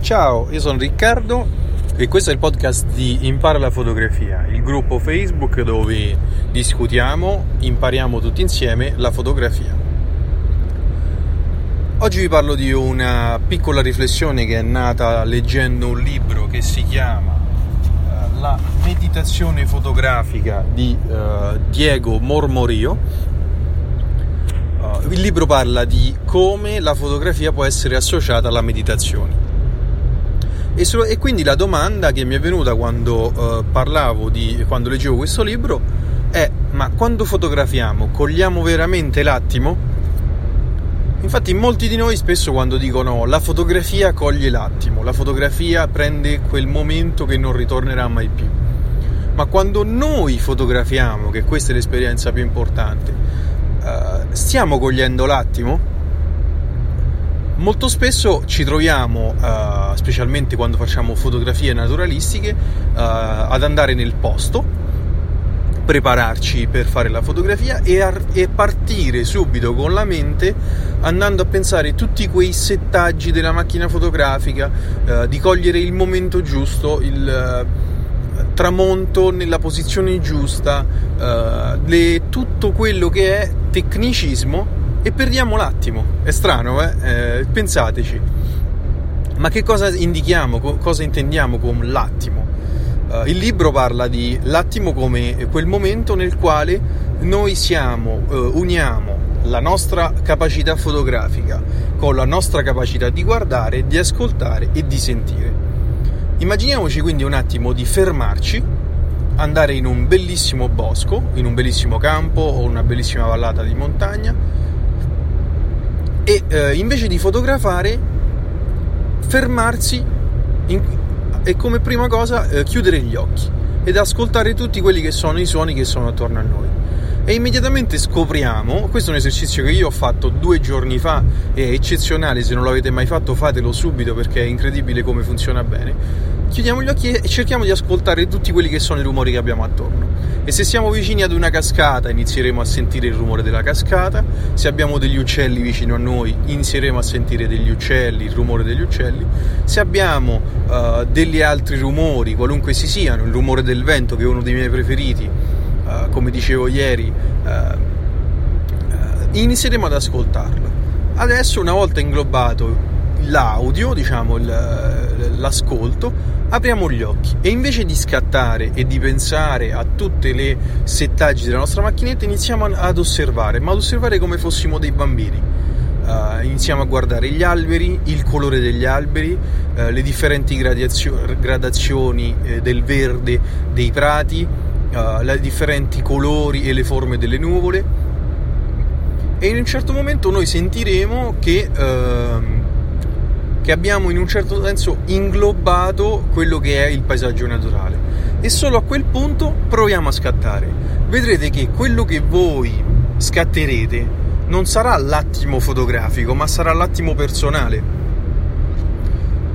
Ciao, io sono Riccardo e questo è il podcast di Impara la fotografia, il gruppo Facebook dove discutiamo, impariamo tutti insieme la fotografia. Oggi vi parlo di una piccola riflessione che è nata leggendo un libro che si chiama uh, La meditazione fotografica di uh, Diego Mormorio. Uh, il libro parla di come la fotografia può essere associata alla meditazione. E, so, e quindi la domanda che mi è venuta quando parlavo di quando leggevo questo libro è: ma quando fotografiamo cogliamo veramente l'attimo? Infatti molti di noi spesso quando dicono la fotografia coglie l'attimo, la fotografia prende quel momento che non ritornerà mai più. Ma quando noi fotografiamo, che questa è l'esperienza più importante, uh, stiamo cogliendo l'attimo? Molto spesso ci troviamo, uh, specialmente quando facciamo fotografie naturalistiche, uh, ad andare nel posto prepararci per fare la fotografia e, ar- e, partire subito con la mente andando a pensare tutti quei settaggi della macchina fotografica, eh, di cogliere il momento giusto, il eh, tramonto nella posizione giusta, eh, le, tutto quello che è tecnicismo e perdiamo l'attimo. È strano, eh? eh pensateci. Ma che cosa indichiamo, cosa intendiamo con l'attimo? Uh, il libro parla di l'attimo come quel momento nel quale noi siamo, uh, uniamo la nostra capacità fotografica con la nostra capacità di guardare, di ascoltare e di sentire. Immaginiamoci quindi un attimo di fermarci, andare in un bellissimo bosco, in un bellissimo campo o una bellissima vallata di montagna e uh, invece di fotografare fermarsi in, e come prima cosa eh, chiudere gli occhi ed ascoltare tutti quelli che sono i suoni che sono attorno a noi. E immediatamente scopriamo, questo è un esercizio che io ho fatto due giorni fa, è eccezionale, se non l'avete mai fatto fatelo subito perché è incredibile come funziona bene. Chiudiamo gli occhi e cerchiamo di ascoltare tutti quelli che sono i rumori che abbiamo attorno. E se siamo vicini ad una cascata inizieremo a sentire il rumore della cascata, se abbiamo degli uccelli vicino a noi inizieremo a sentire degli uccelli, il rumore degli uccelli, se abbiamo uh, degli altri rumori, qualunque si siano, il rumore del vento che è uno dei miei preferiti, uh, come dicevo ieri, uh, inizieremo ad ascoltarlo. Adesso una volta inglobato l'audio, diciamo l'ascolto, apriamo gli occhi e invece di scattare e di pensare a tutte le settaggi della nostra macchinetta iniziamo ad osservare, ma ad osservare come fossimo dei bambini. Uh, iniziamo a guardare gli alberi, il colore degli alberi, uh, le differenti gradazio- gradazioni eh, del verde dei prati, uh, i differenti colori e le forme delle nuvole e in un certo momento noi sentiremo che ehm, che abbiamo in un certo senso inglobato quello che è il paesaggio naturale e solo a quel punto proviamo a scattare. Vedrete che quello che voi scatterete non sarà l'attimo fotografico, ma sarà l'attimo personale.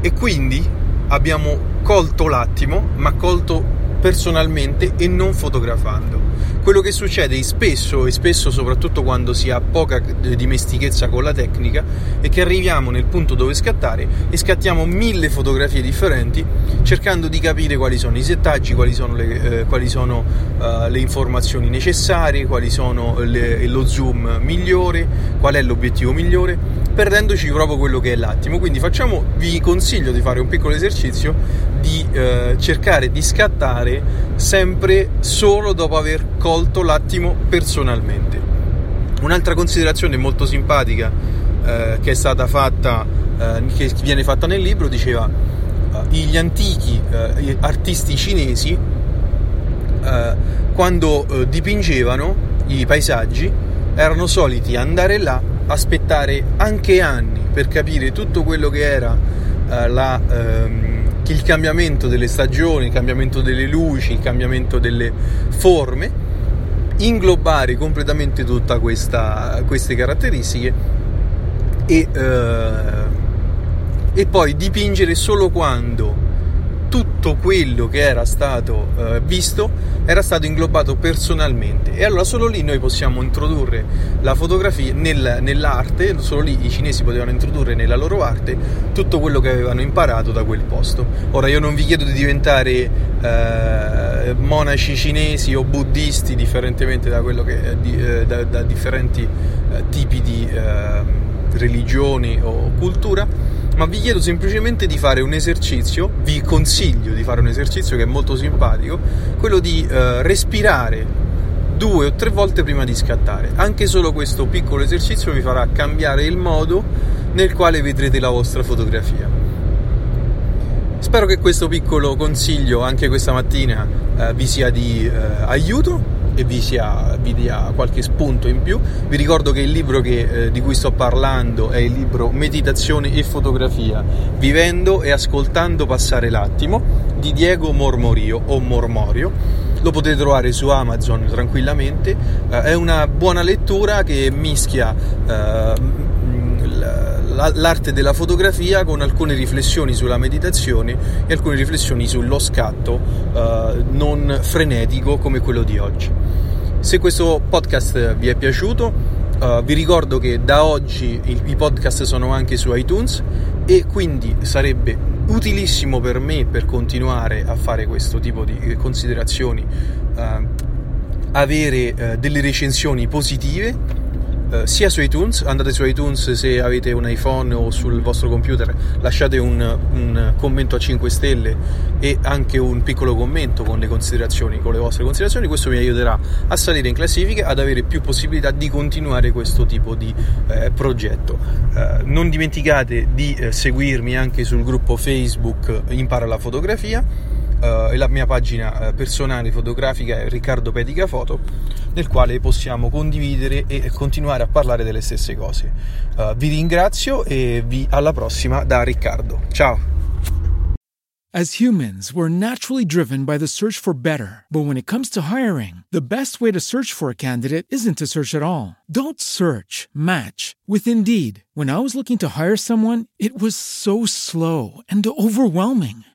E quindi abbiamo colto l'attimo, ma colto personalmente e non fotografando. Quello che succede spesso e spesso soprattutto quando si ha poca dimestichezza con la tecnica è che arriviamo nel punto dove scattare e scattiamo mille fotografie differenti cercando di capire quali sono i settaggi, quali sono le, eh, quali sono, uh, le informazioni necessarie, quali sono le, lo zoom migliore, qual è l'obiettivo migliore, perdendoci proprio quello che è l'attimo. Quindi facciamo, vi consiglio di fare un piccolo esercizio di uh, cercare di scattare sempre solo dopo aver colto l'attimo personalmente. Un'altra considerazione molto simpatica eh, che è stata fatta, eh, che viene fatta nel libro, diceva eh, gli antichi eh, artisti cinesi eh, quando eh, dipingevano i paesaggi erano soliti andare là, aspettare anche anni per capire tutto quello che era la, ehm, il cambiamento delle stagioni, il cambiamento delle luci, il cambiamento delle forme inglobare completamente tutte queste caratteristiche e, eh, e poi dipingere solo quando tutto quello che era stato eh, visto era stato inglobato personalmente e allora solo lì noi possiamo introdurre la fotografia nel, nell'arte, solo lì i cinesi potevano introdurre nella loro arte tutto quello che avevano imparato da quel posto. Ora io non vi chiedo di diventare eh, monaci cinesi o buddisti differentemente da, che, di, eh, da, da differenti eh, tipi di eh, religioni o cultura ma vi chiedo semplicemente di fare un esercizio, vi consiglio di fare un esercizio che è molto simpatico, quello di eh, respirare due o tre volte prima di scattare. Anche solo questo piccolo esercizio vi farà cambiare il modo nel quale vedrete la vostra fotografia. Spero che questo piccolo consiglio anche questa mattina eh, vi sia di eh, aiuto e vi, sia, vi, dia qualche spunto in più. Vi ricordo che il libro che, eh, di cui sto parlando è il libro Meditazione e fotografia, vivendo e ascoltando passare l'attimo di Diego Mormorio o Mormorio. Lo potete trovare su Amazon tranquillamente, eh, è una buona lettura che mischia eh, l'arte della fotografia con alcune riflessioni sulla meditazione e alcune riflessioni sullo scatto eh, non frenetico come quello di oggi. Se questo podcast vi è piaciuto, Uh, vi ricordo che da oggi i, i, podcast sono anche su iTunes e quindi sarebbe utilissimo per me per continuare a fare questo tipo di considerazioni uh, avere uh, delle recensioni positive eh, sia su iTunes, andate su iTunes se avete un iPhone o sul vostro computer, lasciate un, un, commento a 5 stelle e anche un piccolo commento con le considerazioni, con le vostre considerazioni, questo mi aiuterà a salire in classifica, ad avere più possibilità di continuare questo tipo di eh, progetto. Eh, non dimenticate di eh, seguirmi anche sul gruppo Facebook Impara la fotografia uh, e la mia pagina uh, personale fotografica è Riccardo Pedica Foto, nel quale possiamo condividere e continuare a parlare delle stesse cose. Uh, vi ringrazio e vi alla prossima da Riccardo. Ciao! As humans, we're naturally driven by the search for better. But when it comes to hiring, the best way to search for a candidate isn't to search at all. Don't search, match with Indeed. When I was looking to hire someone, it was so slow and overwhelming.